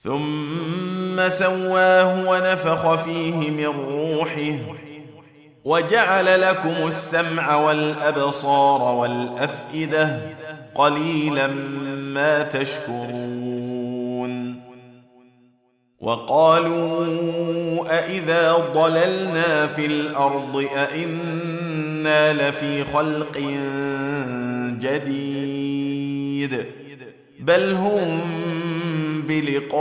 ثم سواه ونفخ فيه من روحه وجعل لكم السمع والأبصار والأفئدة قليلا ما تشكرون وقالوا أإذا ضللنا في الأرض أإنا لفي خلق جديد بل هم بلقاء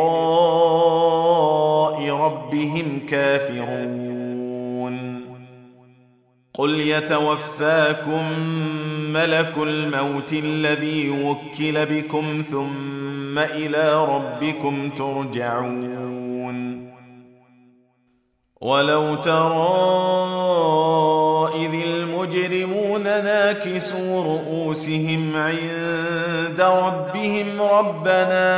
ربهم كافرون. قل يتوفاكم ملك الموت الذي وكل بكم ثم إلى ربكم ترجعون. ولو ترى إذ المجرمون ناكسوا رؤوسهم عند ربهم ربنا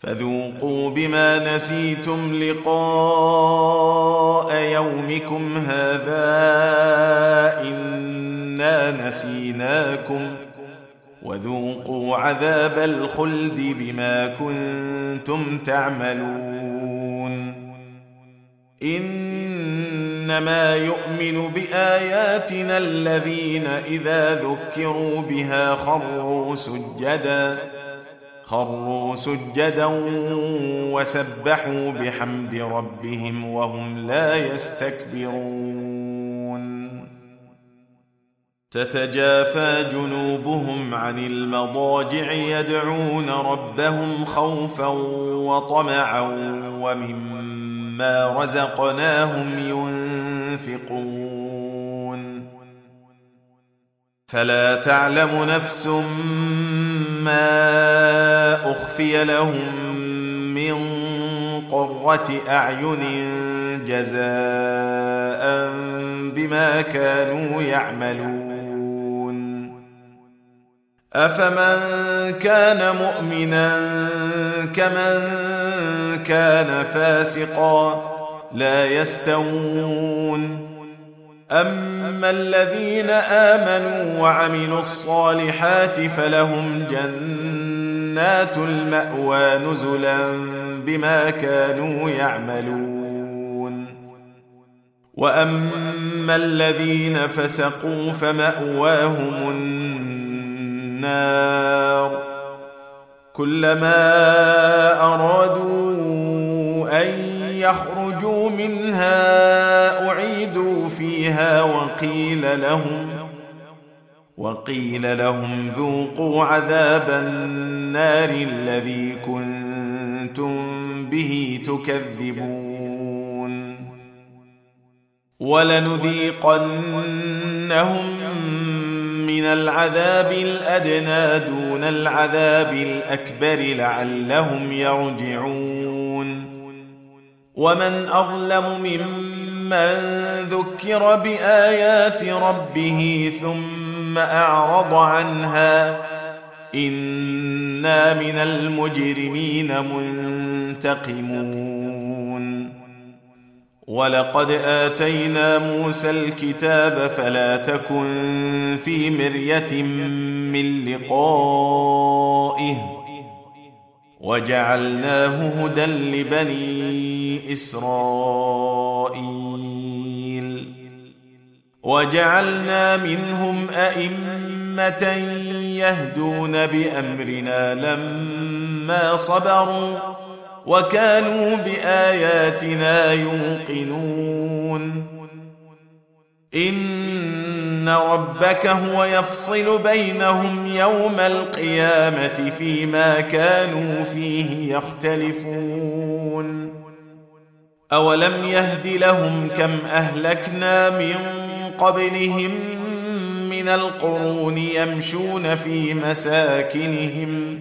فذوقوا بما نسيتم لقاء يومكم هذا إنا نسيناكم وذوقوا عذاب الخلد بما كنتم تعملون إنما يؤمن بآياتنا الذين إذا ذكروا بها خروا سجدا خروا سجدا وسبحوا بحمد ربهم وهم لا يستكبرون. تتجافى جنوبهم عن المضاجع يدعون ربهم خوفا وطمعا ومما رزقناهم ينفقون. فلا تعلم نفس ما اخفي لهم من قرة أعين جزاء بما كانوا يعملون. أفمن كان مؤمنا كمن كان فاسقا لا يستوون. أما الذين آمنوا وعملوا الصالحات فلهم جنات المأوى نزلا بما كانوا يعملون. وأما الذين فسقوا فمأواهم النار. كلما أرادوا أن يخرجوا منها أعيدوا فيها وقيل لهم وقيل لهم ذوقوا عذاب النار. الذي كنتم به تكذبون. ولنذيقنهم من العذاب الأدنى دون العذاب الأكبر لعلهم يرجعون. ومن أظلم ممن ذكر بآيات ربه ثم أعرض عنها إنا من المجرمين منتقمون. ولقد آتينا موسى الكتاب فلا تكن في مرية من لقائه. وجعلناه هدى لبني إسرائيل. وجعلنا منهم أئمة يهدون بأمرنا لما صبروا وكانوا بآياتنا يوقنون. إن ربك هو يفصل بينهم يوم القيامة فيما كانوا فيه يختلفون. أولم يهد لهم كم أهلكنا من قبلهم من القرون يمشون في مساكنهم.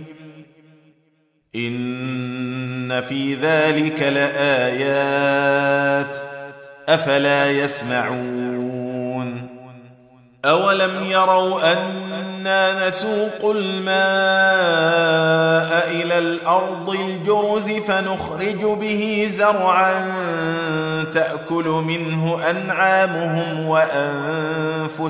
إن في ذلك لآيات. أفلا يسمعون. أولم يروا أنا نسوق الماء إلى الأرض الجرز فنخرج به زرعا تأكل منه أنعامهم وأنفسهم.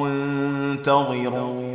منتظرون.